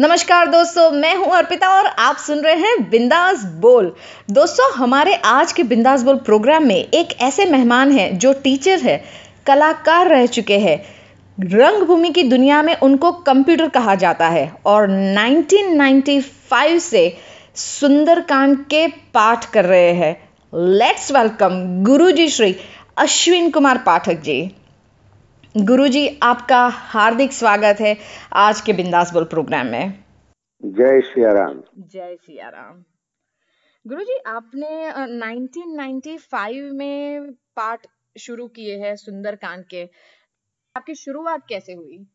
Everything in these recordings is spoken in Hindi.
नमस्कार दोस्तों, मैं हूँ अर्पिता और आप सुन रहे हैं बिंदास बोल। दोस्तों, हमारे आज के बिंदास बोल प्रोग्राम में एक ऐसे मेहमान हैं जो टीचर है, कलाकार रह चुके हैं। रंगभूमि की दुनिया में उनको कंप्यूटर कहा जाता है और 1995 से सुंदरकांड के पाठ कर रहे हैं। Let's welcome guruji Shri Ashwin Kumar Pathak ji. गुरुजी आपका हार्दिक स्वागत है आज के बिंदास बोल प्रोग्राम में। जय सिया राम जय सिया राम गुरुजी आपने अ, 1995 में पाठ शुरू किए हैं सुंदरकांड के। आपकी शुरुआत कैसे हुई?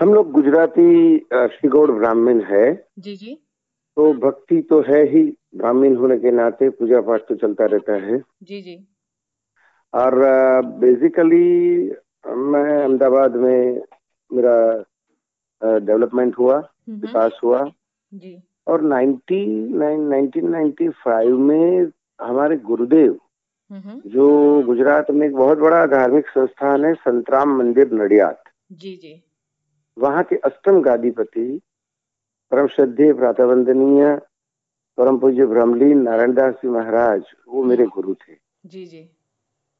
हम लोग गुजराती श्रीगौड़ ब्राह्मण है। जी जी। तो भक्ति तो है ही। ब्राह्मण होने के नाते पूजा पाठ तो चलता रहता है। जी जी। और बेसिकली मैं अहमदाबाद में मेरा डेवलपमेंट हुआ हम्म, विकास हुआ। जी। और 90 1995 में हमारे गुरुदेव हम्म, जो गुजरात में एक बहुत बड़ा धार्मिक संस्थान है संतराम मंदिर नडियाद। जी जी। वहाँ के अष्टम गादीपति परम श्रद्धेय प्रातवंदनीय परम पूज्य ब्रह्मलीन नारायणदास जी महाराज वो मेरे गुरु थे। जी जी।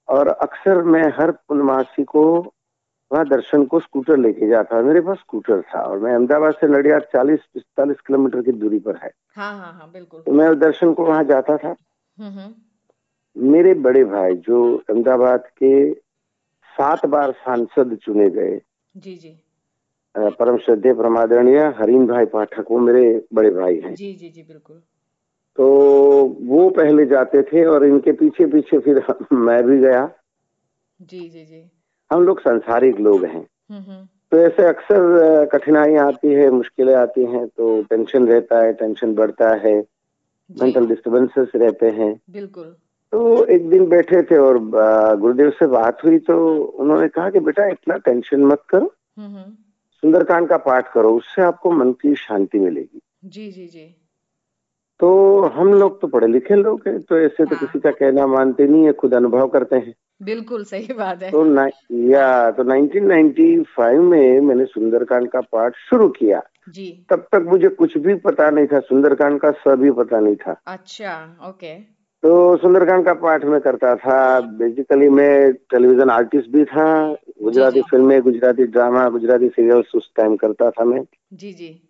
और अक्सर मैं हर पूर्णमासी को वहाँ दर्शन को स्कूटर लेके जाता मेरे पास स्कूटर था और मैं अहमदाबाद से नडियाद चालीस पिस्तालीस किलोमीटर की दूरी पर है। हाँ हाँ हाँ बिल्कुल। तो मैं दर्शन को वहाँ जाता था। हम्म, हम्म, मेरे बड़े भाई जो अहमदाबाद के सात बार सांसद चुने गए। जी जी। परम श्रद्धे प्रमादरणीय हरीन भाई पाठक वो मेरे बड़े भाई हैं। जी जी जी बिल्कुल। तो वो पहले जाते थे और इनके पीछे पीछे फिर मैं भी गया। जी जी जी। हम लोग संसारिक लोग हैं। हम्म, हम्म, तो ऐसे अक्सर कठिनाइयाँ आती है मुश्किलें आती हैं तो टेंशन रहता है टेंशन बढ़ता है मेंटल डिस्टर्बेंसेस रहते हैं। बिल्कुल। तो एक दिन बैठे थे और गुरुदेव से बात हुई तो उन्होंने कहा कि बेटा इतना टेंशन मत करो। हम्म, सुंदरकांड का पाठ करो उससे आपको मन की शांति मिलेगी। जी जी जी। तो हम लोग तो पढ़े लिखे लोग हैं तो ऐसे तो हाँ। किसी का कहना मानते नहीं है खुद अनुभव करते हैं। बिल्कुल सही बात है। तो ना, या तो 1995 में मैंने सुंदरकांड का पाठ शुरू किया। जी। तब तक मुझे कुछ भी पता नहीं था सुंदरकांड का स भी पता नहीं था। अच्छा ओके। तो सुंदरकांड का पाठ मैं करता था। बेसिकली मैं टेलीविज़न आर्टिस्ट भी था गुजराती। फ़िल्में गुजराती ड्रामा गुजराती सीरियल्स उस टाइम करता था मैं। जी जी।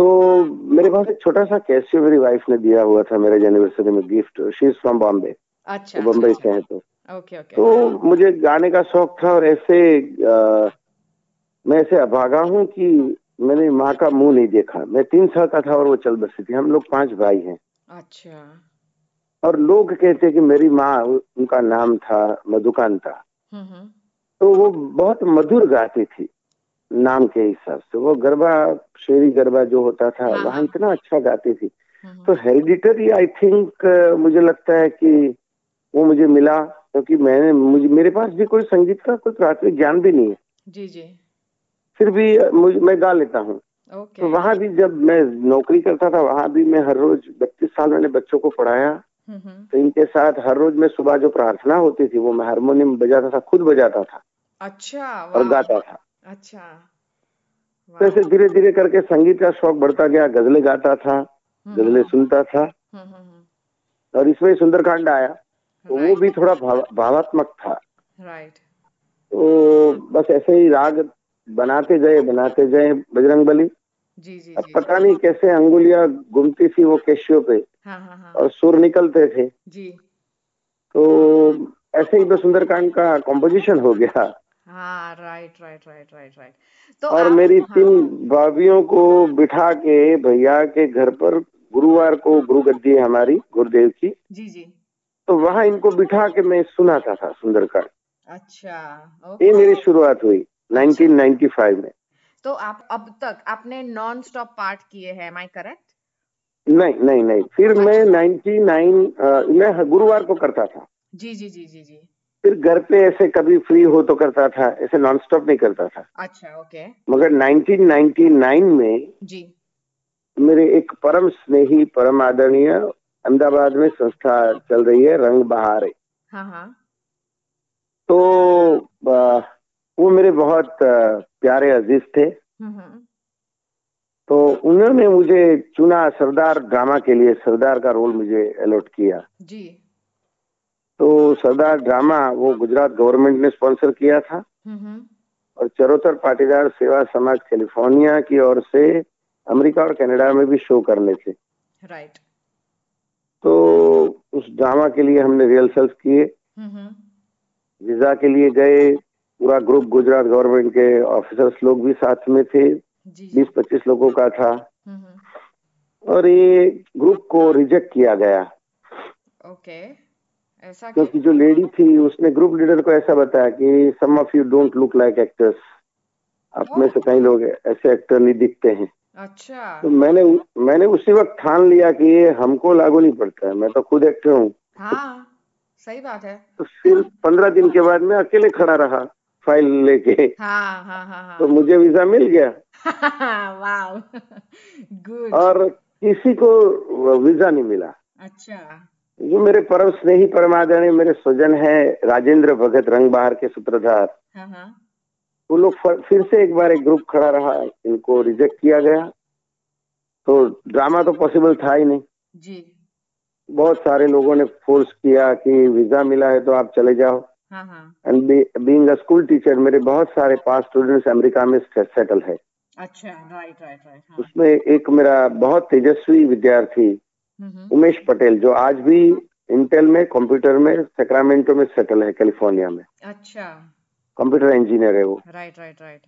तो मेरे पास एक छोटा सा कैसियो मेरी वाइफ ने दिया हुआ था मेरे एनिवर्सरी में gift she is from Bombay अच्छा वो बम्बई अच्छा, से है तो। ओके ओके तो मुझे गाने का शौक था और ऐसे मैं ऐसे अभागा हूँ कि मैंने माँ का मुँह नहीं देखा। मैं तीन साल का था और वो चल बसी थी। हम लोग पाँच भाई हैं। अच्छा। और लोग कहते कि मेरी माँ उनका नाम था मधुकांता। हम्म हम्म। तो वो बहुत मधुर गाती थी। नाम के हिसाब से। वो गरबा शेरी गरबा जो होता था हाँ, वहाँ हाँ। इतना अच्छा गाती थी। हम्म, तो हेरिडिटरी आई थिंक मुझे लगता है कि वो मुझे मिला क्योंकि मैंने मुझे मेरे पास भी कोई संगीत का कोई प्राथमिक ज्ञान भी नहीं है। जी जी। फिर भी मुझे मैं गा लेता हूँ। तो वहाँ भी जब मैं नौकरी करता था वहाँ भी मैं हर रोज बत्तीस साल मैंने बच्चों को पढ़ाया। हम्म हम्म। तो इनके साथ हर रोज मैं सुबह जो प्रार्थना होती थी वो मैं हारमोनियम बजाता था खुद बजाता था। अच्छा और गाता था। अच्छा। तो ऐसे धीरे धीरे करके संगीत का शौक बढ़ता गया गजलें गाता था हम्म, गजलें सुनता था। हम्म, हम्म, हम्म, और इसमें सुंदरकांड आया तो वो भी थोड़ा भाव, भावात्मक था। राइट तो बस ऐसे ही राग बनाते गए बनाते गए बजरंग बली। जी जी अब जी। पता नहीं कैसे अंगुलियाँ घूमती थी वो केशियो पे हाँ हाँ हाँ। और सुर निकलते थे। जी। तो ऐसे ही तो सुंदरकांड का कॉम्पोजिशन हो गया। हाँ right right right right right तो और आप मेरी हाँ, तीन भाभियों को बिठा के भैया के घर पर गुरुवार को गुरु गद्दी हमारी गुरुदेव की। जी जी। तो वहाँ इनको बिठा के मैं सुनाता था था सुंदरकांड। अच्छा ये मेरी शुरुआत हुई 1995 में। तो आप अब तक आपने नॉन स्टॉप पार्ट किए हैं माई करेक्ट नहीं नहीं नहीं फिर मैं 99 अ, मैं गुरुवार को करता था। जी जी जी जी जी। फिर घर पे ऐसे कभी फ्री हो तो करता था ऐसे नॉन स्टॉप नहीं करता था। अच्छा ओके मगर 1999 में जी। मेरे एक परम स्नेही परम आदरणीय अहमदाबाद में संस्था चल रही है रंग बहारे। हाँ हाँ। तो वो मेरे बहुत प्यारे अज़ीज़ थे। हम्म हम्म। उन्होंने मुझे चुना सरदार ड्रामा के लिए सरदार का रोल मुझे अलॉट किया। जी। तो सरदार ड्रामा वो गुजरात गवर्नमेंट ने स्पॉन्सर किया था। हम्म हम्म। और चरोतर पाटीदार सेवा समाज कैलिफ़ोर्निया की ओर से अमेरिका और कनाडा में भी शो करने थे। राइट तो उस ड्रामा के लिए हमने रिहर्सल्स किए। हम्म वीज़ा के लिए गए। पूरा ग्रुप गुजरात गवर्नमेंट के ऑफिसर्स लोग भी साथ में थे। बीस पच्चीस लोगों का था। और ये ग्रुप को रिजेक्ट किया गया। ओके ऐसा क्योंकि जो लेडी थी उसने ग्रुप लीडर को ऐसा बताया कि some of you don't look like actors आप में से कई लोग ऐसे एक्टर नहीं दिखते हैं। अच्छा। तो मैंने मैंने उसी वक्त ठान लिया कि ये हमको लागू नहीं पड़ता है। मैं तो खुद एक्टर हूँ। हाँ सही बात है। तो फिर पंद्रह दिन के बाद मैं अकेले खड़ा रहा फ़ाइल लेके। हाँ हाँ हाँ तो हाँ मुझे वीज़ा मिल गया। गुड और किसी को वीज़ा नहीं मिला। अच्छा। जो मेरे परम स्नेही परमादरणीय मेरे स्वजन है राजेंद्र भगत रंग बहार के सूत्रधार हाँ हाँ। वो लोग फिर से एक बार एक ग्रुप खड़ा रहा इनको रिजेक्ट किया गया। तो ड्रामा तो पॉसिबल था ही नहीं। जी। बहुत सारे लोगों ने फोर्स किया कि वीज़ा मिला है तो आप चले जाओ। And being a school teacher मेरे बहुत सारे पास स्टूडेंट्स अमेरिका में सेटल है। अच्छा राइट राइट राइट उसमें एक मेरा बहुत तेजस्वी विद्यार्थी उमेश पटेल जो आज भी इंटेल में कंप्यूटर में सेक्रामेंटो में सेटल है कैलिफ़ोर्निया में। अच्छा। कंप्यूटर इंजीनियर है वो। राइट राइट राइट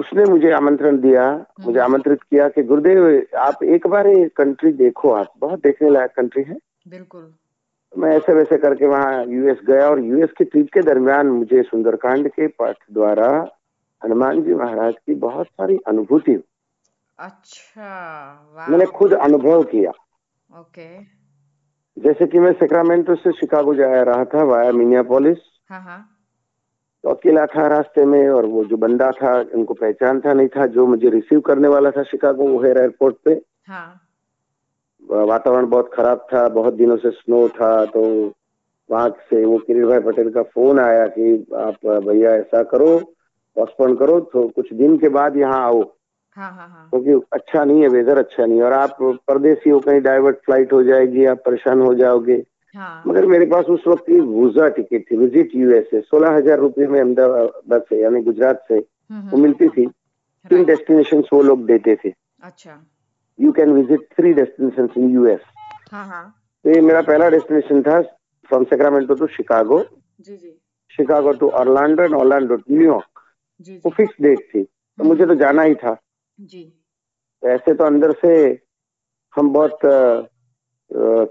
उसने मुझे आमंत्रण दिया मुझे आमंत्रित किया कि गुरुदेव आप एक बार ये कंट्री देखो आप। बहुत देखने लायक कंट्री है। बिल्कुल। मैं ऐसे वैसे करके वहाँ यूएस गया और यूएस की ट्रिप के दरमियान मुझे सुंदरकांड के पाठ द्वारा हनुमान जी महाराज की बहुत सारी अनुभूति अच्छा मैंने खुद अनुभव किया। ओके। जैसे कि मैं सेक्रामेंटो से शिकागो जा रहा था वाया मिनियापोलिस। हाँ हाँ। तो अकेला था रास्ते में और वो जो बंदा था उनको पहचानता नहीं था जो मुझे रिसीव करने वाला था शिकागो ओहेर एयरपोर्ट पे। हाँ। वातावरण बहुत खराब था बहुत दिनों से स्नो था तो वहाँ से वो किरीट भाई पटेल का फ़ोन आया कि आप भैया ऐसा करो पोस्टपोन करो तो कुछ दिन के बाद यहाँ आओ। हाँ हाँ हाँ। क्योंकि अच्छा नहीं है वेदर अच्छा नहीं है। और आप परदेसी हो कहीं डाइवर्ट फ़्लाइट हो जाएगी आप परेशान हो जाओगे। हाँ। मगर मेरे पास उस वक्त की वीज़ा टिकट थी विज़िट यूएसए सोलह हज़ार रुपये में अहमदाबाद से यानी गुजरात से हम्म वो हम्म मिलती थी। तीन डेस्टिनेशन वो लोग देते थे। अच्छा। You can visit three destination in US तो ये मेरा पहला डेस्टिनेशन था from Sacramento to Chicago Chicago to Orlando and Orlando to New York वो फिक्स डेट थी। तो मुझे तो जाना ही था। जी। तो ऐसे तो अंदर से हम बहुत अ,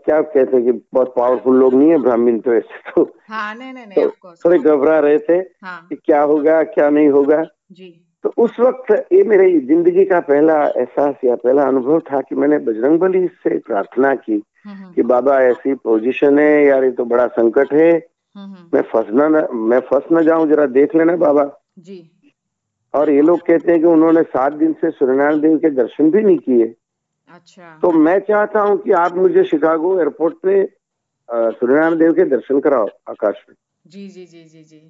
क्या कहते हैं कि बहुत पावरफुल लोग नहीं है ब्राह्मण तो ऐसे तो। हाँ नहीं नहीं नहीं तो थोड़े घबरा रहे थे हाँ। कि क्या होगा क्या नहीं होगा। जी। तो उस वक्त ये मेरी ज़िंदगी का पहला एहसास या पहला अनुभव था कि मैंने बजरंग बली से प्रार्थना की हम्म हम्म। कि बाबा ऐसी पोजीशन है यार ये तो बड़ा संकट है। हम्म मैं फंसना न मैं फंस न जाऊँ जरा देख लेना बाबा। जी। और ये लोग कहते हैं कि उन्होंने सात दिन से सूर्यनारायण देव के दर्शन भी नहीं किए। अच्छा। तो मैं चाहता हूँ कि आप मुझे शिकागो एयरपोर्ट पे सूर्यनारायण देव के दर्शन कराओ आकाश में। जी जी जी जी जी।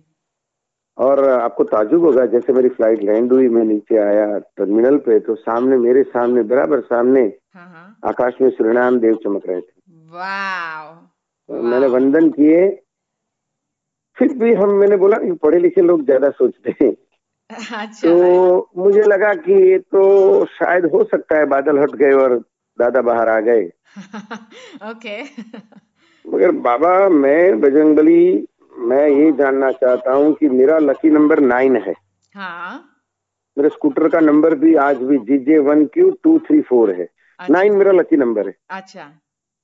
और आपको ताजुब होगा जैसे मेरी फ़्लाइट लैंड हुई मैं नीचे आया टर्मिनल पे तो सामने मेरे सामने बराबर सामने हाँ हाँ। आकाश में सूर्यनारायण देव चमक रहे थे। वाओ तो मैंने वंदन किए फिर भी हम मैंने बोला कि पढ़े लिखे लोग ज़्यादा सोचते हैं। अच्छा तो मुझे लगा कि ये तो शायद हो सकता है बादल हट गए और दादा बाहर आ गए। ओके। मगर बाबा मैं बजरंगबली मैं ये जानना चाहता हूँ कि मेरा लकी नंबर नाइन है। हाँ। मेरे स्कूटर का नंबर भी आज भी G J one Q two three four है। अच्छा। नाइन मेरा लकी नंबर है। अच्छा।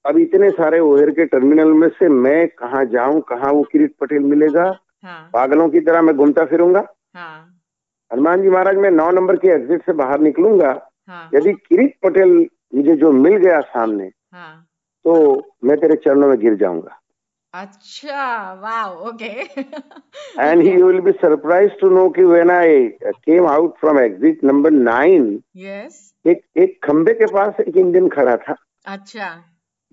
अब इतने सारे ओहेर के टर्मिनल में से मैं कहाँ जाऊँ कहाँ वो किरीट पटेल मिलेगा? हाँ। पागलों की तरह मैं घूमता फिरूँगा? हाँ। हनुमान जी महाराज मैं नौ नंबर के एग्जिट से बाहर निकलूँगा। हाँ। यदि किरीट पटेल मुझे जो मिल गया सामने हाँ। तो मैं तेरे चरणों में गिर जाऊँगा। अच्छा wow okay. And he will be surprise to know कि when I came out from exit number nine yes एक एक खंबे के पास एक इंडियन खड़ा था। अच्छा।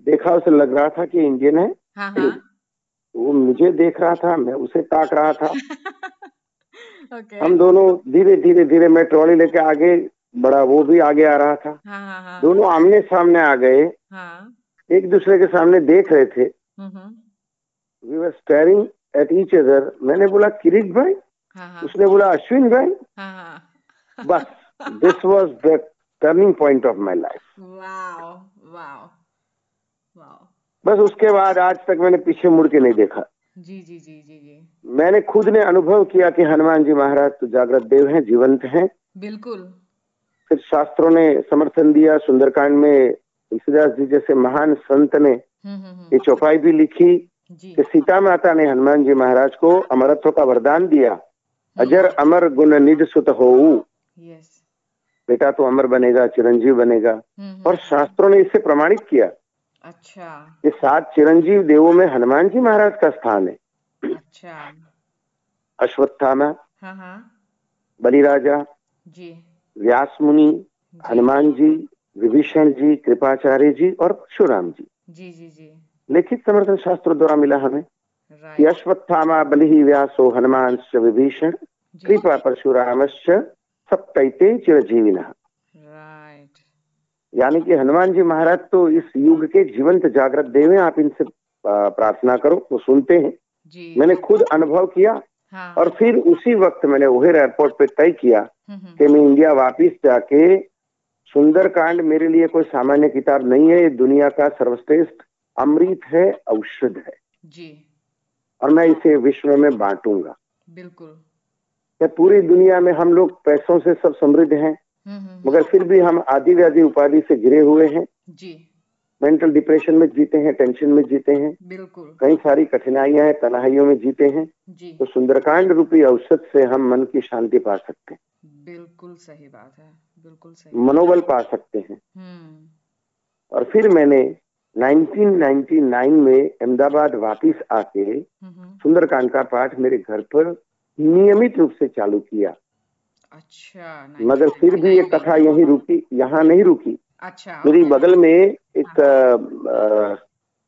देखा उसे लग रहा था कि इंडियन है। हाँ हाँ। वो मुझे देख रहा था मैं उसे ताक रहा था। ओके हम दोनों धीरे धीरे धीरे मैं ट्रॉली लेके आगे बड़ा वो भी आगे आ रहा था। हाँ हाँ हाँ। दोनों आमने सामने आ गए। हाँ। एक दूसरे के सामने देख रहे थे। We were staring at each other मैंने बोला किरीट भाई? हाँ हाँ। उसने बोला अश्विन भाई? हाँ हाँ। बस। This was the turning point of my life बस उसके बाद आज तक मैंने पीछे मुड़ के नहीं देखा। जी जी जी जी जी। मैंने खुद ने अनुभव किया कि हनुमान जी महाराज तो जागृत देव हैं जीवंत हैं। बिल्कुल। फिर शास्त्रों ने समर्थन दिया सुंदरकांड में तुलसीदास जी जैसे महान संत ने हम्म हम्म हम्म, ये चौपाई भी लिखी कि सीता माता ने हनुमान जी महाराज को अमरत्व का वरदान दिया। अजर अमर गुण निज सुत हो बेटा तो अमर बनेगा चिरंजीव बनेगा। और शास्त्रों ने इससे प्रमाणित किया। अच्छा। कि सात चिरंजीव देवों में हनुमान जी महाराज का स्थान है। अच्छा। अश्वत्थामा हाँ हाँ। बलिराजा जी। व्यास मुनि हनुमान जी विभीषण जी कृपाचार्य जी और परशुराम जी। जी जी जी। लिखित समर्थन शास्त्रों द्वारा मिला हमें कि अश्वत्थामा बलि व्यासो हनुमान विभीषण कृपा परशुरामश्च सप्तैते चिरजीविन। यानी कि हनुमान जी महाराज तो इस युग के जीवंत जागृत देव हैं आप इनसे प्रार्थना करो वो सुनते हैं। जी। मैंने खुद अनुभव किया हाँ। और फिर उसी वक्त मैंने ओहेर एयरपोर्ट पे तय किया हम्म, हम्म, कि मैं इंडिया वापिस जाके सुंदरकांड मेरे लिए कोई सामान्य किताब नहीं है ये दुनिया का सर्वश्रेष्ठ अमृत है औषध है। जी। और मैं इसे विश्व में बांटूँगा। बिल्कुल। या पूरी दुनिया में हम लोग पैसों से सब समृद्ध हैं? मगर फिर भी हम आदि व्याधि उपाधि से घिरे हुए हैं। जी। मेंटल डिप्रेशन में जीते हैं टेंशन में जीते हैं। बिल्कुल। कई सारी कठिनाइयाँ हैं तनाइयों में जीते हैं। जी। तो सुंदरकांड रूपी औसत से हम मन की शांति पा सकते हैं। बिल्कुल सही बात है बिल्कुल सही मनोबल पा सकते हैं। हम्म। और फिर मैंने 1999 में अहमदाबाद वापिस आके सुंदरकांड का पाठ मेरे घर पर नियमित रूप से चालू किया। अच्छा मगर फिर भी ये कथा यही रुकी यहाँ नहीं रुकी। अच्छा मेरी बगल में एक अ,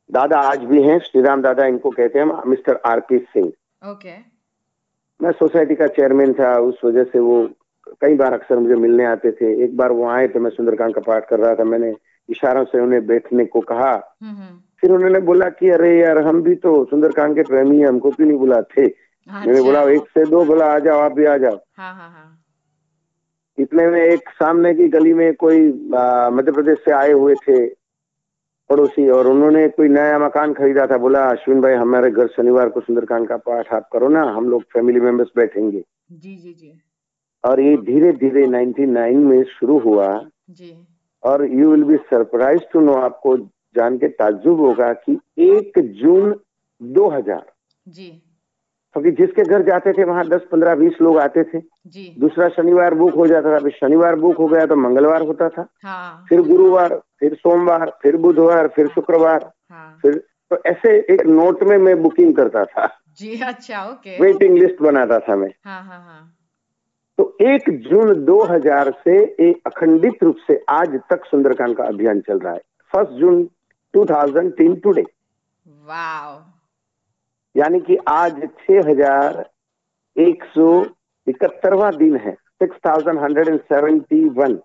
दादा आज भी हैं श्रीराम दादा इनको कहते हैं mister R P Singh. Okay. मैं सोसाइटी का चेयरमैन था उस वजह से वो कई बार अक्सर मुझे मिलने आते थे। एक बार वो आए तो मैं सुंदरकांड का पाठ कर रहा था मैंने इशारों से उन्हें बैठने को कहा। हम्म, हम्म, फिर उन्होंने बोला कि अरे यार हम भी तो सुंदरकांड के प्रेमी हैं हमको क्यों नहीं बुलाते? मैंने अच्छा, बोला एक से दो बोला आ जाओ आप भी आ जाओ। हाँ हाँ हाँ। इतने में एक सामने की गली में कोई मध्य प्रदेश से आए हुए थे पड़ोसी और उन्होंने कोई नया मकान खरीदा था बोला अश्विन भाई हमारे घर शनिवार को सुंदरकांड का पाठ आप करो ना हम लोग फैमिली मेंबर्स बैठेंगे। जी जी जी। और ये धीरे धीरे 99 में शुरू हुआ। जी। और you will be surprise to know आपको जान के ताज्जुब होगा कि एक जून 2000 जी। क्योंकि जिसके घर जाते थे वहाँ दस पंद्रह बीस लोग आते थे। जी। दूसरा शनिवार बुक हो जाता था फिर शनिवार बुक हो गया तो मंगलवार होता था। हाँ। फिर गुरुवार फिर सोमवार फिर बुधवार फिर शुक्रवार हाँ। फिर तो ऐसे एक नोट में मैं बुकिंग करता था। जी अच्छा ओके वेटिंग लिस्ट बनाता था मैं। हाँ हाँ हाँ। तो एक जून 2000 से एक अखंडित रूप से आज तक सुंदरकांड का अभियान चल रहा है। फ़र्स्ट जून 2010 टुडे वाओ यानी कि आज छह हज़ार एक सौ इकहत्तरवा दिन है six thousand hundred and seventy one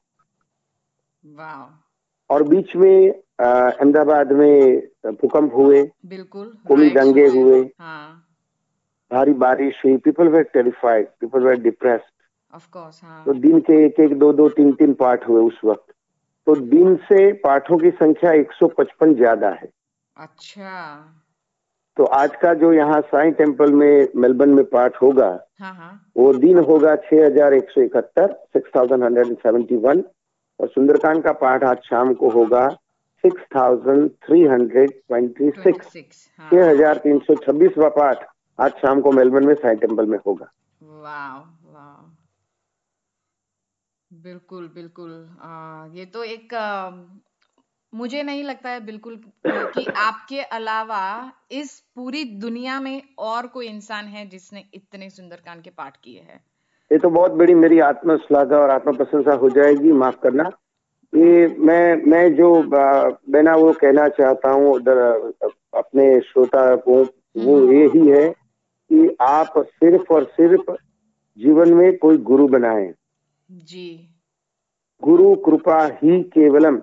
और बीच में अहमदाबाद में भूकंप हुए बिल्कुल कोमी दंगे हुए। हाँ। भारी बारिश हुई people were terrified people were depressed of course हाँ। तो दिन के एक एक दो दो तीन तीन पाठ हुए उस वक्त। तो दिन से पाठों की संख्या 155 ज़्यादा है। अच्छा। तो आज का जो यहाँ साई टेंपल में मेलबर्न में पाठ होगा हाँ हाँ। वो दिन होगा छह हज़ार एक सौ इकहत्तर six thousand hundred and seventy one और सुंदरकांड का पाठ आज शाम को होगा six thousand three hundred twenty six हाँ। छह हज़ार तीन सौ छब्बीसवा पाठ आज शाम को मेलबर्न में साई टेंपल में होगा। बिल्कुल बिल्कुल। आ, ये तो एक मुझे नहीं लगता है बिल्कुल कि आपके अलावा इस पूरी दुनिया में और कोई इंसान है जिसने इतने सुंदरकांड के पाठ किए हैं। ये तो बहुत बड़ी मेरी आत्म श्लाघा और आत्म प्रशंसा हो जाएगी माफ़ करना। ये मैं मैं जो आ, मैं ना वो कहना चाहता हूँ अपने श्रोता को वो ये ही है कि आप सिर्फ़ और सिर्फ़ जीवन में कोई गुरु बनाए। जी। गुरु कृपा ही केवलम।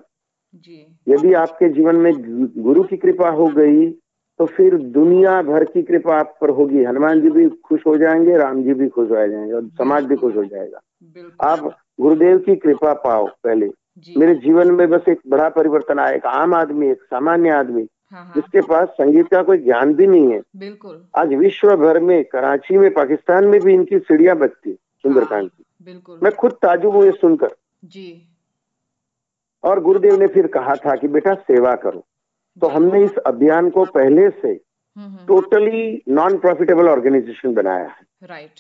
यदि आपके जीवन में गुरु की कृपा हो गई तो फिर दुनिया भर की कृपा आप पर होगी। हनुमान जी भी खुश हो जाएँगे राम जी भी खुश हो जाएँगे और समाज भी खुश हो जाएगा। आप गुरुदेव की कृपा पाओ पहले। जी। मेरे जीवन में बस एक बड़ा परिवर्तन आया एक आम आदमी एक सामान्य आदमी हाँ हाँ। जिसके पास संगीत का कोई ज्ञान भी नहीं है। बिल्कुल। आज विश्व भर में कराची में पाकिस्तान में भी इनकी सीढ़ियाँ बचती हैं, सुंदरकांड की। बिल्कुल। मैं खुद ताजुब हूँ ये सुनकर। जी। और गुरुदेव ने फिर कहा था कि बेटा सेवा करो। तो हमने इस अभियान को पहले से टोटली नॉन प्रॉफिटेबल ऑर्गेनाइजेशन बनाया है। राइट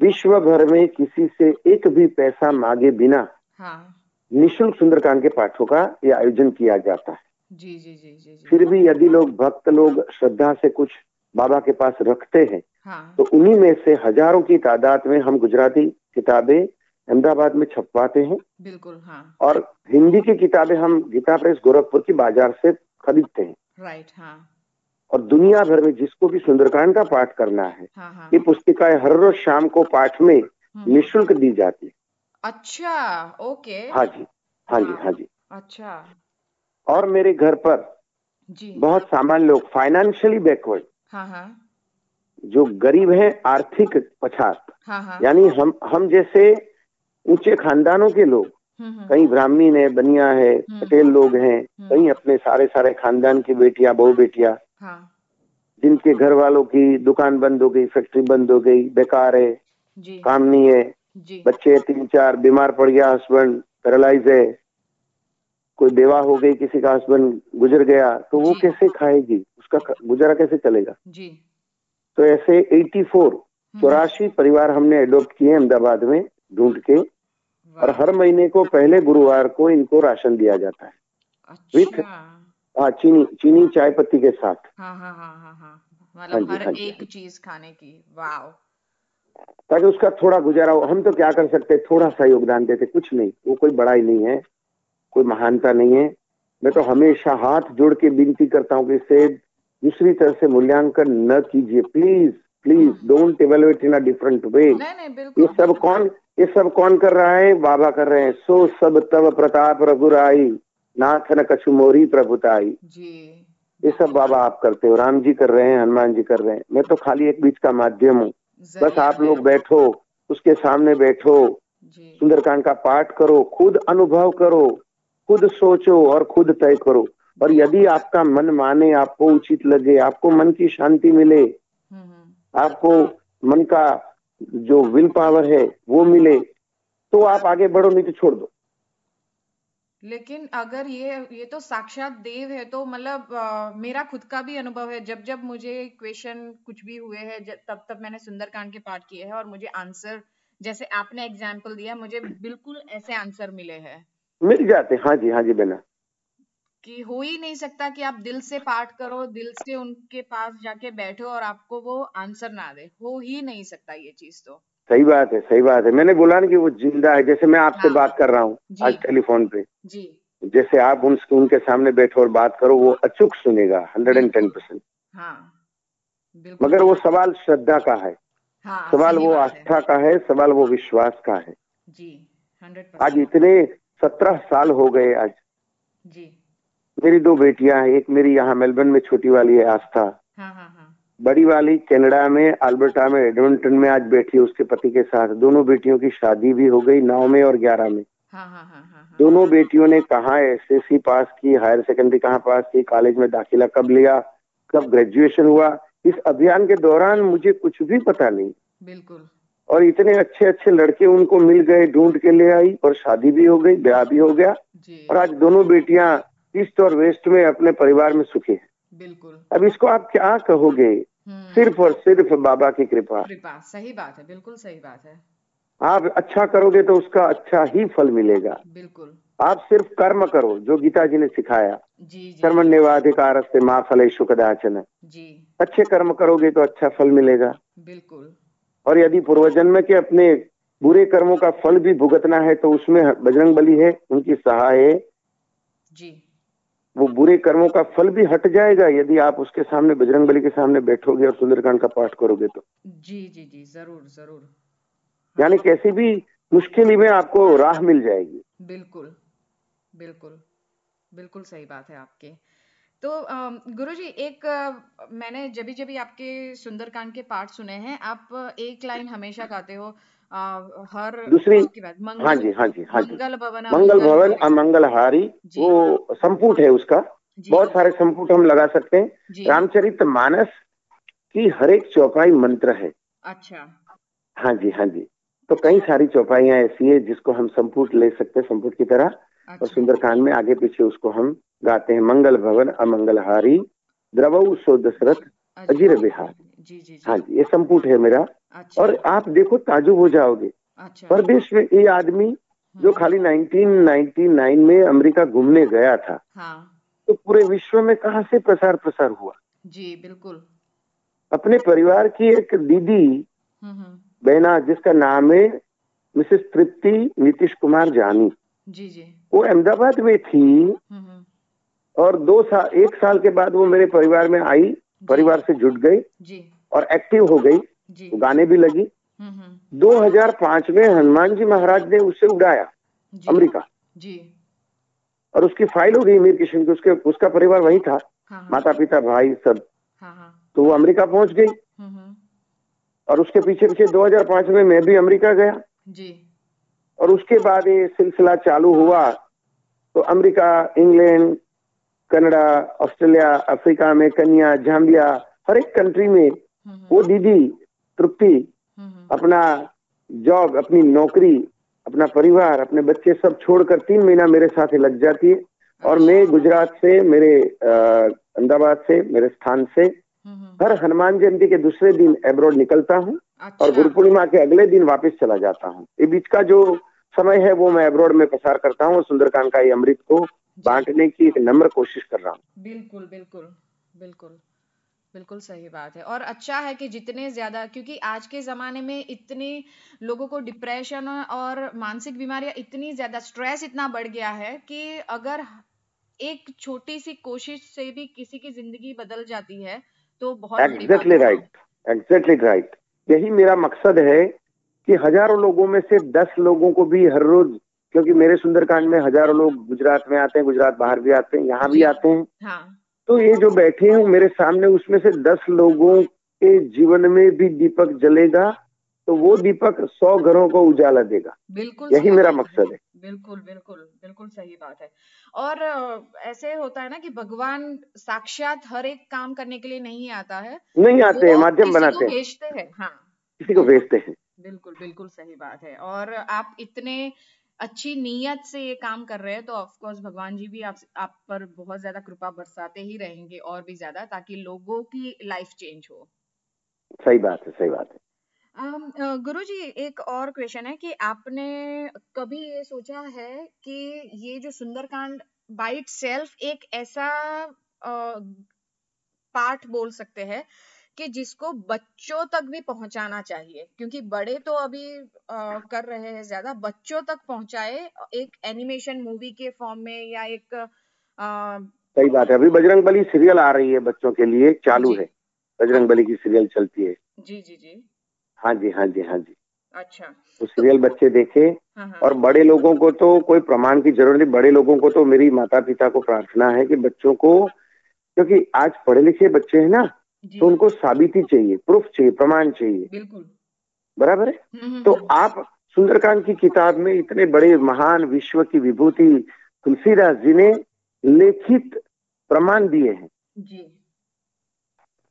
विश्व भर में किसी से एक भी पैसा मांगे बिना हाँ। निशुल्क सुंदरकांड के पाठों का ये आयोजन किया जाता है। जी जी जी जी जी। फिर भी यदि लोग भक्त लोग श्रद्धा से कुछ बाबा के पास रखते हैं हाँ। तो उन्हीं में से हज़ारों की तादाद में हम गुजराती किताबें अहमदाबाद में छपवाते हैं। बिल्कुल हाँ। और हिंदी की किताबें हम गीता प्रेस गोरखपुर की बाज़ार से खरीदते हैं। राइट हाँ। और दुनिया भर में जिसको भी सुंदरकांड का पाठ करना है हाँ हाँ। ये पुस्तिकाएँ हर रोज शाम को पाठ में हम्म, निशुल्क दी जाती है। अच्छा ओके। हाँ जी हाँ जी हाँ। जी। अच्छा। और मेरे घर पर जी। बहुत सामान्य लोग फाइनेंशियली बैकवर्ड हाँ हाँ। जो गरीब हैं आर्थिक पछात। हाँ हाँ। यानी हम हम जैसे ऊँचे खानदानों के लोग। हम्म, हम्म, कहीं ब्राह्मीण है बनिया है पटेल लोग हैं कहीं अपने सारे सारे खानदान की बेटियाँ बहु बेटियाँ हाँ। जिनके घर वालों की दुकान बंद हो गई फैक्ट्री बंद हो गई बेकार है जी। काम नहीं है। जी। बच्चे तीन चार बीमार पड़ गया हस्बैंड पैरालाइज है। कोई बेवा हो गई किसी का हस्बैंड गुजर गया तो वो कैसे खाएगी? उसका गुजारा कैसे चलेगा? जी। तो ऐसे 84 हम्म, चौरासी परिवार हमने अडोप्ट किए अहमदाबाद में। ढूंढ के और हर महीने को पहले गुरुवार को इनको राशन दिया जाता है। अच्छा। हाँ चीनी चीनी चाय पत्ती के साथ। हाँ हाँ हाँ हाँ हाँ। हाँ मतलब हर हाँ एक चीज़ खाने की। वाह ताकि उसका थोड़ा गुजारा हो। हम तो क्या कर सकते हैं थोड़ा सा योगदान देते कुछ नहीं। वो कोई बड़ाई नहीं है कोई महानता नहीं है। मैं तो हमेशा हाथ जोड़ के विनती करता हूँ कि इसे दूसरी तरह से मूल्यांकन न कीजिए। Please please don't evaluate in a different way ये सब कौन ये सब कौन कर रहा है? बाबा कर रहे हैं। सो सब तब प्रताप रघुराई नाथ न कछु मोरी प्रभुताई। ये सब बाबा आप करते हो। राम जी कर रहे हैं हनुमान जी कर रहे हैं। मैं तो खाली एक बीच का माध्यम हूँ। बस आप लोग बैठो उसके सामने बैठो। सुंदरकांड का पाठ करो खुद अनुभव करो खुद सोचो और खुद तय करो। और यदि आपका मन माने आपको उचित लगे आपको मन की शांति मिले हम्म हम्म। आपको मन का जो विल पावर है वो मिले तो आप आगे बढ़ो नहीं तो छोड़ दो। लेकिन अगर ये ये तो साक्षात देव है तो मतलब मेरा खुद का भी अनुभव है जब जब मुझे क्वेश्चन कुछ भी हुए हैं तब तब मैंने सुंदरकांड के पाठ किए हैं और मुझे आंसर जैसे आपने एग्ज़ाम्पल दिया मुझे बिल्कुल ऐसे आंसर मिले हैं। मिल जाते हाँ जी हाँ जी बेना कि हो ही नहीं सकता कि आप दिल से पाठ करो दिल से उनके पास जाके बैठो और आपको वो आंसर ना दे। हो ही नहीं सकता ये चीज़ तो। सही बात है सही बात है। मैंने बोला ना कि वो ज़िंदा है जैसे मैं आपसे हाँ। बात कर रहा हूँ आज टेलीफोन पे। जी। जैसे आप उन उनके सामने बैठो और बात करो वो अचूक सुनेगा हंड्रेड एंड टेन परसेंट मगर वो सवाल श्रद्धा का है। हाँ सवाल वो आस्था का है सवाल वो विश्वास का है। जी हंड्रेड आज इतने सत्रह साल हो गए आज। जी। मेरी दो बेटियाँ हैं। एक मेरी यहाँ मेलबर्न में छोटी वाली है आस्था। हाँ हाँ हाँ। बड़ी वाली कनाडा में अल्बर्टा में एडमंटन में आज बैठी है। उसके पति के साथ दोनों बेटियों की शादी भी हो गई नौ में और ग्यारह में। हाँ हाँ हाँ हाँ हाँ। दोनों बेटियों ने कहाँ एसएससी पास की हायर सेकेंडरी कहाँ पास की कॉलेज में दाखिला कब लिया कब ग्रेजुएशन हुआ? इस अभियान के दौरान मुझे कुछ भी पता नहीं। बिल्कुल। और इतने अच्छे अच्छे लड़के उनको मिल गए ढूंढ के ले आई और शादी भी हो गई ब्याह भी हो गया। और आज दोनों बेटियाँ ईस्ट और वेस्ट में अपने परिवार में सुखी है। बिल्कुल। अब इसको आप क्या कहोगे? हम्म। सिर्फ़ और सिर्फ़ बाबा की कृपा। कृपा सही बात है बिल्कुल सही बात है। आप अच्छा करोगे तो उसका अच्छा ही फल मिलेगा। बिल्कुल। आप सिर्फ़ कर्म करो जो गीता जी ने सिखाया। जी जी। कर्मण्यवाधिकार से माँ फल सुखदाचन जी। अच्छे कर्म करोगे तो अच्छा फल मिलेगा। बिल्कुल। और यदि पूर्वजन्म के अपने बुरे कर्मों का फल भी भुगतना है तो उसमें बजरंग बली है उनकी सहाय है। जी। वो बुरे कर्मों का फल भी हट जाएगा यदि आप उसके सामने बजरंग बली के सामने बैठोगे और सुंदरकांड का पाठ करोगे तो। जी जी जी ज़रूर ज़रूर। यानी कैसी भी मुश्किल में आपको राह मिल जाएगी। बिल्कुल बिल्कुल बिल्कुल सही बात है आपकी। तो गुरु जी एक मैंने जब जब आपके सुंदरकांड के पाठ सुने हैं आप एक लाइन हमेशा गाते हो हर दूसरी हाँ जी हाँ जी हाँ जी। मंगल भवन मंगल भवन हारी। अमंगलहारी वो संपुट है उसका। बहुत सारे संपुट हम लगा सकते हैं। रामचरित मानस की हर एक चौपाई मंत्र है। अच्छा। हाँ जी हाँ जी। तो कई सारी चौपाइयाँ ऐसी है जिसको हम संपुट ले सकते हैं संपुट की तरह। और अच्छा। सुंदरकांड में आगे पीछे उसको हम गाते हैं मंगल भवन अमंगलहारी द्रवऊ सो दशरथ अच्छा। अजीर बिहार। जी जी जी हाँ जी ये संपुट है मेरा। अच्छा। और आप देखो ताजुब हो जाओगे। अच्छा। परदेश में ये आदमी जो हम्म, खाली 1999 में अमेरिका घूमने गया था हाँ। तो पूरे विश्व में कहा से प्रसार प्रसार हुआ? जी बिल्कुल। अपने परिवार की एक दीदी हम्म हम्म। बहना जिसका नाम है मिसेस तृप्ति नीतीश कुमार जानी। जी जी। वो अहमदाबाद में थी और दो साल एक साल के बाद वो मेरे परिवार में आई। परिवार से जुट गई जी। और एक्टिव हो गई। जी। गाने भी लगी। हम्म हम्म। 2005 में हनुमान जी महाराज ने उसे उड़ाया अमेरिका। जी। और उसकी फ़ाइल हो गई मीर किशन की उसके उसका परिवार वही था। हाँ हाँ। माता पिता भाई सब। हाँ हाँ। तो वो अमेरिका पहुँच गई। हम्म हम्म। और उसके पीछे पीछे 2005 में मैं भी अमेरिका गया। जी। और उसके बाद ये सिलसिला चालू हुआ। तो America England Canada Australia Africa में कन्या जाम्बिया हर एक कंट्री में हम्म हम्म। वो दीदी तृप्ति हम्म अपना जॉब अपनी नौकरी अपना परिवार अपने बच्चे सब छोड़कर तीन महीना मेरे साथ ही लग जाती है। और मैं गुजरात से मेरे अहमदाबाद से मेरे स्थान से हर हनुमान जयंती के दूसरे दिन एब्रोड निकलता हूँ अच्छा। और अच्छा। गुरु पूर्णिमा के अगले दिन वापस चला जाता हूँ। ये बीच का जो समय है वो मैं एब्रोड में पसार करता हूँ सुंदरकांड का ये अमृत को बांटने की एक नम्र कोशिश कर रहा हूँ। बिल्कुल बिल्कुल बिल्कुल बिल्कुल सही बात है। और अच्छा है कि जितने ज़्यादा क्योंकि आज के जमाने में इतने लोगों को डिप्रेशन और मानसिक बीमारियाँ इतनी ज़्यादा स्ट्रेस इतना बढ़ गया है कि अगर एक छोटी सी कोशिश से भी किसी की ज़िंदगी बदल जाती है तो बहुत एग्जैक्टली राइट एग्जैक्टली राइट यही मेरा मकसद है कि हज़ारों लोगों में से दस लोगों को भी हर रोज क्योंकि मेरे सुंदरकांड में हज़ारों लोग गुजरात में आते हैं गुजरात बाहर भी आते हैं यहाँ भी आते हैं। हाँ। तो ये जो बैठे हैं मेरे सामने उसमें से दस लोगों के जीवन में भी दीपक जलेगा तो वो दीपक सौ घरों को उजाला देगा। बिल्कुल यही मेरा मकसद है। बिल्कुल बिल्कुल बिल्कुल सही बात है। और ऐसे होता है ना कि भगवान साक्षात हर एक काम करने के लिए नहीं आता है। नहीं आते हैं माध्यम बनाते हैं। भेजते हैं हाँ। किसी को भेजते हैं। बिल्कुल बिल्कुल सही बात है। और आप इतने अच्छी नीयत से ये काम कर रहे हैं तो ऑफ़ कोर्स भगवान जी भी आप आप पर बहुत ज़्यादा कृपा बरसाते ही रहेंगे और भी ज़्यादा ताकि लोगों की लाइफ चेंज हो। सही बात है सही बात है। गुरु जी एक और क्वेश्चन है कि आपने कभी ये सोचा है कि ये जो सुंदरकांड बाइट सेल्फ एक ऐसा पार्ट बोल सकते हैं कि जिसको बच्चों तक भी पहुंचाना चाहिए क्योंकि बड़े तो अभी अ, कर रहे हैं ज़्यादा बच्चों तक पहुँचाए एक एनिमेशन मूवी के फॉर्म में या एक सही बात है। अभी बजरंग बली सीरियल आ रही है बच्चों के लिए चालू है। बजरंग बली की सीरियल चलती है। जी जी जी। हाँ जी हाँ जी हाँ जी। अच्छा। तो सीरियल बच्चे देखे हाँ हाँ। और बड़े लोगों को तो कोई प्रमाण की ज़रूरत नहीं। बड़े लोगों को तो मेरी माता पिता को प्रार्थना है कि बच्चों को क्योंकि आज पढ़े लिखे बच्चे हैं ना तो उनको साबिती चाहिए प्रूफ चाहिए प्रमाण चाहिए। बिल्कुल। बराबर है? हम्म, हम्म, तो आप सुंदरकांड की किताब में इतने बड़े महान विश्व की विभूति तुलसीदास जी ने लिखित प्रमाण दिए हैं। जी।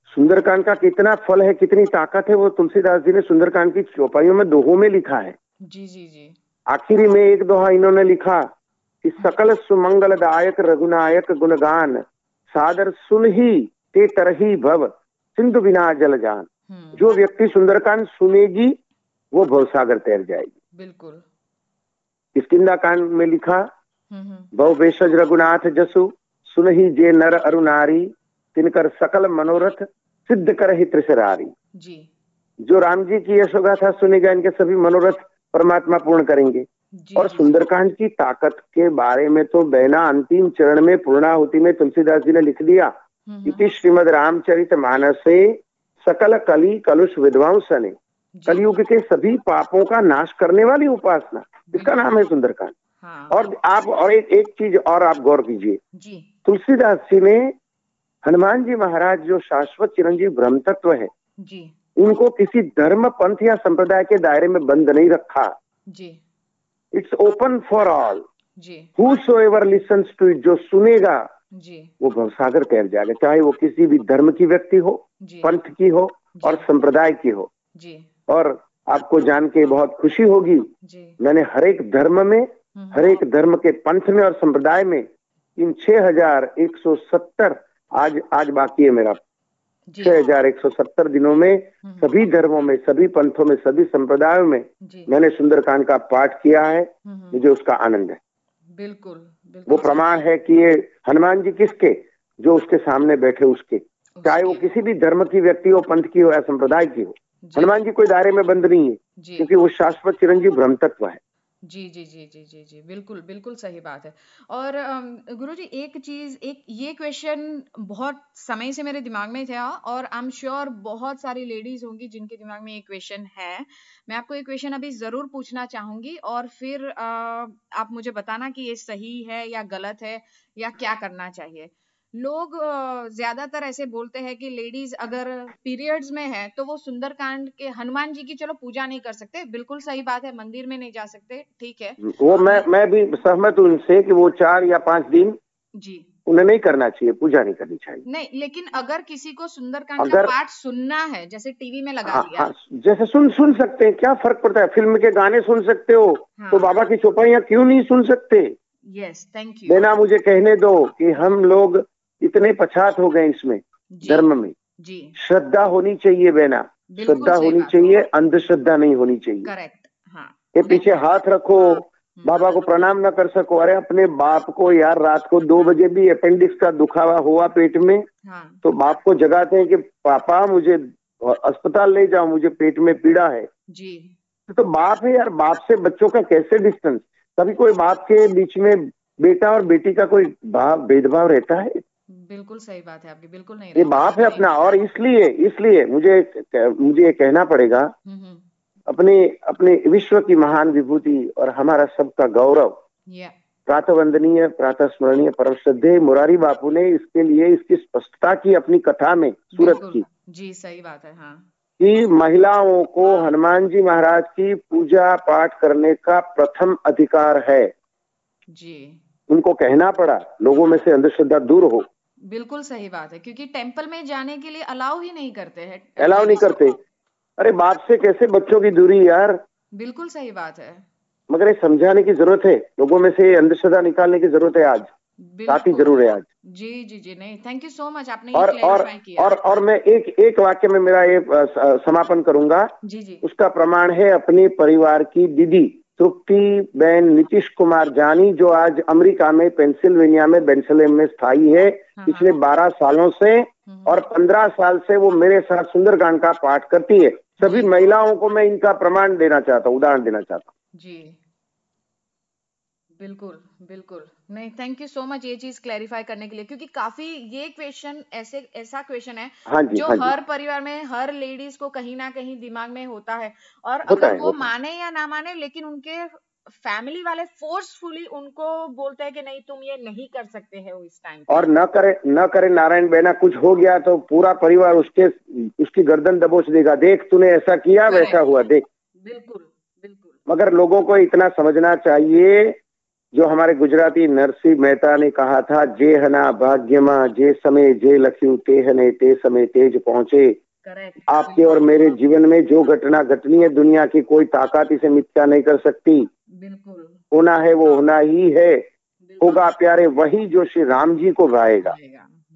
सुंदरकांड का कितना फल है कितनी ताकत है वो तुलसीदास जी ने सुंदरकांड की चौपाइयों में दोहों में लिखा है। जी जी जी। आखिरी में एक दोहा इन्होंने लिखा कि सकल सुमंगल दायक रघुनायक गुणगान सादर सुन ही ते तरही भव सिंधु बिना जल जान। हम्म। जो व्यक्ति सुंदरकांड सुनेगी वो भवसागर तैर जाएगी। बिल्कुल। किसकिंदा कांड में लिखा हम्म हम्म। भव भेषज रघुनाथ जसु सुन ही जे नर अरु नारी तिनकर सकल मनोरथ सिद्ध कर ही त्रिशरारी। जी। जो राम जी की यशोगाथा सुनेगा इनके सभी मनोरथ परमात्मा पूर्ण करेंगे। और सुंदरकांड की ताकत के बारे में तो बहना अंतिम चरण में पूर्णाहुति में तुलसीदास जी ने लिख दिया। इति श्रीमद रामचरित मानसे सकल कली कलुष विद्वांसने जी। कलयुग के सभी पापों का नाश करने वाली उपासना। इसका नाम है सुंदरकांड। हाँ। और आप और एक एक चीज़ और आप गौर कीजिए। तुलसीदास जी ने हनुमान जी महाराज जो शाश्वत चिरंजीव ब्रह्म तत्व है जी। इनको किसी धर्म पंथ या संप्रदाय के दायरे में बंद नहीं रखा। It's open for all whosoever listen to it जो सुनेगा जी। वो भवसागर तैर जाएगा चाहे वो किसी भी धर्म की व्यक्ति हो पंथ की हो और संप्रदाय की हो। जी। और आपको जान के बहुत खुशी होगी जी। मैंने हर एक धर्म में हम्म, हर एक धर्म के पंथ में और संप्रदाय में इन छह हज़ार एक सौ सत्तर आज आज बाकी है मेरा। जी। छह हज़ार एक सौ सत्तर दिनों में हम्म, सभी धर्मों में सभी पंथों में सभी संप्रदायों में मैंने सुंदरकांड का पाठ किया है। हम्म, मुझे उसका आनंद है। बिल्कुल वो प्रमाण है कि ये हनुमान जी किसके? जो उसके सामने बैठे उसके। चाहे वो किसी भी धर्म की व्यक्ति हो पंथ की हो या संप्रदाय की हो। हनुमान जी कोई दायरे में बंद नहीं है क्योंकि वो शाश्वत चिरंजीव ब्रह्म तत्व है। जी जी जी जी जी जी, बिल्कुल बिल्कुल सही बात है। और गुरु जी एक चीज़, एक ये क्वेश्चन बहुत समय से मेरे दिमाग में था और आई एम श्योर बहुत सारी लेडीज़ होंगी जिनके दिमाग में ये क्वेश्चन है। मैं आपको ये क्वेश्चन अभी ज़रूर पूछना चाहूँगी और फिर आप मुझे बताना कि ये सही है या गलत है या क्या करना चाहिए। लोग ज़्यादातर ऐसे बोलते हैं कि लेडीज़ अगर पीरियड्स में है तो वो सुंदरकांड के हनुमान जी की चलो पूजा नहीं कर सकते। बिल्कुल सही बात है मंदिर में नहीं जा सकते ठीक है। वो मैं मैं भी सहमत हूँ उनसे कि वो चार या पाँच दिन जी। उन्हें नहीं करना चाहिए पूजा नहीं करनी चाहिए। नहीं लेकिन अगर किसी को सुंदरकांड का पाठ सुनना है जैसे टीवी में लगा हाँ दिया। हाँ जैसे सुन सुन सकते हैं क्या फ़र्क पड़ता है? फ़िल्म के गाने सुन सकते हो हाँ। तो बाबा की चौपाइयाँ क्यों नहीं सुन सकते? यस थैंक यू देना मुझे कहने दो कि हम लोग इतने पछात हो गए इसमें धर्म में। जी। श्रद्धा होनी चाहिए बेना। श्रद्धा होनी। चाहिए अंधश्रद्धा नहीं होनी चाहिए। करेक्ट हाँ। ये पीछे हाथ रखो हम्म, बाबा को प्रणाम न कर सको। अरे अपने बाप को यार रात को दो बजे भी अपेंडिक्स का दुखावा हुआ पेट में हाँ। तो बाप को जगाते हैं कि पापा मुझे अस्पताल ले जाओ मुझे पेट में पीड़ा है। जी। तो बाप है यार बाप से बच्चों का कैसे डिस्टेंस कभी कोई बाप के बीच में बेटा और बेटी का कोई भाव भेदभाव रहता है? बिल्कुल सही बात है आपकी बिल्कुल नहीं ये। बाप है अपना और इसलिए इसलिए मुझे मुझे ये कहना पड़ेगा हम्म, हम्म, अपने अपने विश्व की महान विभूति और हमारा सबका गौरव। प्रातः वंदनीय प्रातः स्मरणीय परम श्रद्धे मुरारी बापू ने इसके लिए इसकी स्पष्टता की अपनी कथा में सूरत की। जी सही बात है हाँ। कि महिलाओं को हनुमान जी महाराज की पूजा पाठ करने का प्रथम अधिकार है। जी। उनको कहना पड़ा लोगों में से अंधश्रद्धा दूर हो। बिल्कुल सही बात है क्योंकि टेंपल में जाने के लिए अलाउ ही नहीं करते हैं। अलाउ नहीं करते। अरे बाप से कैसे बच्चों की दूरी यार? बिल्कुल सही बात है। मगर ये समझाने की ज़रूरत है लोगों में से अंधश्रद्धा निकालने की ज़रूरत है आज। काफ़ी ज़रूर है आज। जी जी जी नहीं थैंक यू सो मच आपने ये और और किया। और और मैं एक एक वाक्य में मेरा ये समापन करूँगा। जी जी। उसका प्रमाण है अपने परिवार की दीदी। तृप्ति बहन नीतीश कुमार जानी जो आज अमेरिका में पेंसिल्वेनिया में बेंसलेम में स्थायी है हाँ, पिछले बारह सालों से हम्म, और पंद्रह साल से वो मेरे साथ सुंदरकांड का पाठ करती है। सभी महिलाओं को मैं इनका प्रमाण देना चाहता हूँ उदाहरण देना चाहता हूँ। जी। बिल्कुल बिल्कुल। नहीं थैंक यू सो मच ये चीज़ क्लैरिफाई करने के लिए क्योंकि काफ़ी ये क्वेश्चन ऐसे ऐसा क्वेश्चन है हाँ जी जो हाँ हर परिवार में हर लेडीज़ को कहीं ना कहीं दिमाग में होता है। और होता अगर है, वो होता माने या ना माने लेकिन उनके फैमिली वाले फोर्सफुली उनको बोलते हैं कि नहीं तुम ये नहीं कर सकते हो इस टाइम और न करे न करे नारायण बेना कुछ हो गया तो पूरा परिवार उसके उसकी गर्दन दबोच देगा। देख तूने ऐसा किया वैसा हुआ देख। बिल्कुल बिल्कुल। मगर लोगों को इतना समझना चाहिए जो हमारे गुजराती नरसिंह मेहता ने कहा था जे हना भाग्यमा जे समय जे लख्यू ते हने ते समय तेज पहुँचे। आपके और मेरे जीवन में जो घटना घटनी है दुनिया की कोई ताकत इसे मिथ्या नहीं कर सकती। बिल्कुल। होना है वो होना ही है। होगा प्यारे वही जो श्री राम जी को गाएगा।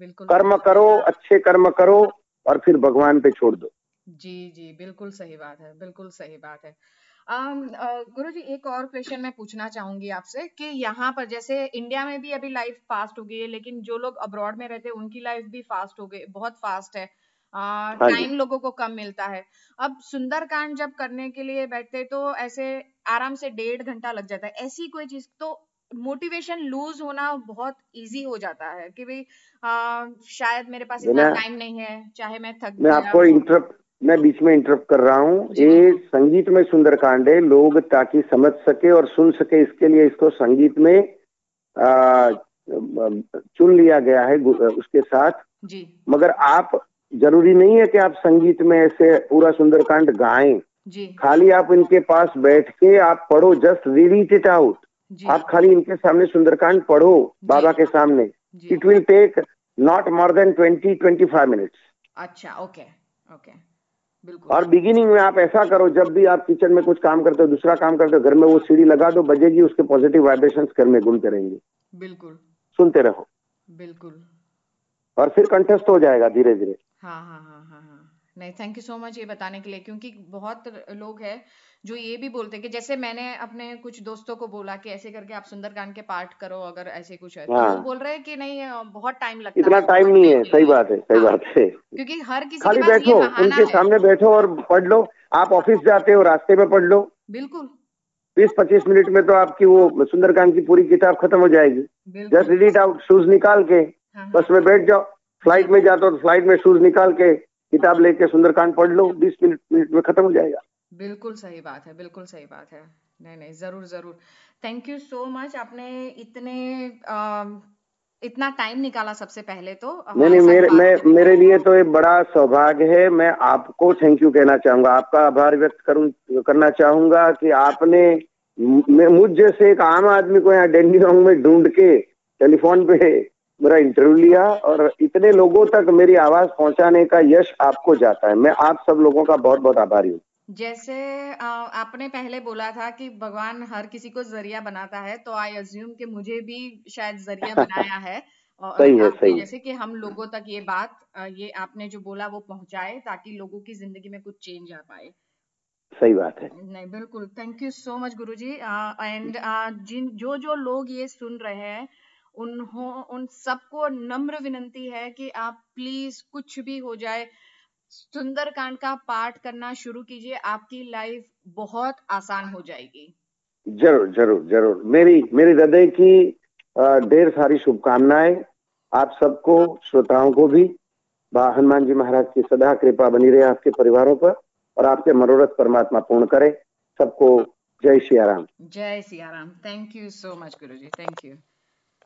बिल्कुल। कर्म करो अच्छे कर्म करो और फिर भगवान पे छोड़ दो। जी जी बिल्कुल सही बात है बिल्कुल सही बात है। गुरु जी एक और क्वेश्चन मैं पूछना चाहूँगी आपसे कि यहाँ पर जैसे इंडिया में भी अभी लाइफ फास्ट हो गई है लेकिन जो लोग अब्रॉड में रहते हैं उनकी लाइफ भी फास्ट हो गई बहुत फास्ट है। टाइम लोगों को कम मिलता है। अब सुंदरकांड जब करने के लिए बैठते तो ऐसे आराम से डेढ़ घंटा लग जाता है। ऐसी कोई चीज़ तो मोटिवेशन लूज होना बहुत इजी हो जाता है कि भाई शायद मेरे पास इतना टाइम नहीं है चाहे मैं थक मैं आपको इंटरप्ट मैं बीच में इंटरप्ट कर रहा हूँ। ये संगीत में सुंदरकांड है लोग ताकि समझ सके और सुन सके इसके लिए इसको संगीत में आ, चुन लिया गया है उसके साथ। जी। मगर आप ज़रूरी नहीं है कि आप संगीत में ऐसे पूरा सुंदरकांड गाएँ। जी। खाली आप इनके पास बैठ के आप पढ़ो जस्ट रीड इट आउट आप खाली इनके सामने सुंदरकांड पढ़ो बाबा के सामने। It will take not more than twenty twenty five minutes अच्छा ओके ओके और बिगिनिंग में आप ऐसा करो जब भी आप किचन में कुछ काम करते हो दूसरा काम करते हो घर में वो सीढ़ी लगा दो बजेगी उसके पॉजिटिव वाइब्रेशन घर में गुम करेंगे बिल्कुल। सुनते रहो। बिल्कुल। और फिर कंटेस्ट हो जाएगा धीरे धीरे हाँ हाँ हाँ हाँ हाँ। नहीं थैंक यू सो मच ये बताने के लिए क्योंकि बहुत लोग हैं जो ये भी बोलते हैं कि जैसे मैंने अपने कुछ दोस्तों को बोला कि ऐसे करके आप सुंदरकांड के पार्ट करो अगर ऐसे कुछ है तो हाँ। बोल रहे हैं कि नहीं बहुत टाइम लगता इतना टाइम नहीं है सही बात है सही हाँ। बात है। क्योंकि हर किसी खाली बैठो उनके सामने बैठो और पढ़ लो आप ऑफ़िस जाते हो रास्ते में पढ़ लो। बिल्कुल। बीस पच्चीस मिनट में तो आपकी वो सुंदरकांड की पूरी किताब खत्म हो जाएगी। Just read it out shoes निकाल के हाँ, बस में बैठ जाओ। फ़्लाइट में जाते हो तो फ़्लाइट में शूज़ निकाल के किताब लेके सुंदरकांड पढ़ लो बीस मिनट मिनट में खत्म हो जाएगा। बिल्कुल सही बात है बिल्कुल सही बात है। नहीं नहीं ज़रूर ज़रूर। थैंक यू सो मच आपने इतने आ, इतना टाइम निकाला सबसे पहले तो। नहीं नहीं मेरे मैं मेरे लिए तो एक बड़ा सौभाग्य है मैं आपको थैंक यू कहना चाहूँगा। आपका आभार व्यक्त करूँ करना चाहूँगा कि आपने मुझ जैसे एक आम आदमी को यहाँ डेंडी में ढूंढ के टेलीफोन पे मेरा इंटरव्यू लिया और इतने लोगों तक मेरी आवाज़ पहुँचाने का यश आपको जाता है। मैं आप सब लोगों का बहुत बहुत आभारी हूँ। जैसे आपने पहले बोला था कि भगवान हर किसी को ज़रिया बनाता है तो आई अज्यूम कि मुझे भी शायद ज़रिया बनाया है। और सही है सही जैसे कि हम लोगों तक ये बात ये आपने जो बोला वो पहुँचाए ताकि लोगों की ज़िंदगी में कुछ चेंज आ पाए। सही बात है। नहीं बिल्कुल। Thank you so much guruji. And जिन जो जो लोग ये सुन रहे हैं उन्हों उन सबको नम्र विनंती है कि आप प्लीज़ कुछ भी हो जाए सुंदरकांड का पाठ करना शुरू कीजिए आपकी लाइफ बहुत आसान हो जाएगी। ज़रूर ज़रूर ज़रूर। मेरी मेरी हृदय की ढेर सारी शुभकामनाएँ आप सबको श्रोताओं को भी। हनुमान जी महाराज की सदा कृपा बनी रहे आपके परिवारों पर और आपके मनोरथ परमात्मा पूर्ण करे। सबको जय सिया राम। जय Siya Ram. Thank you so much guru ji thank you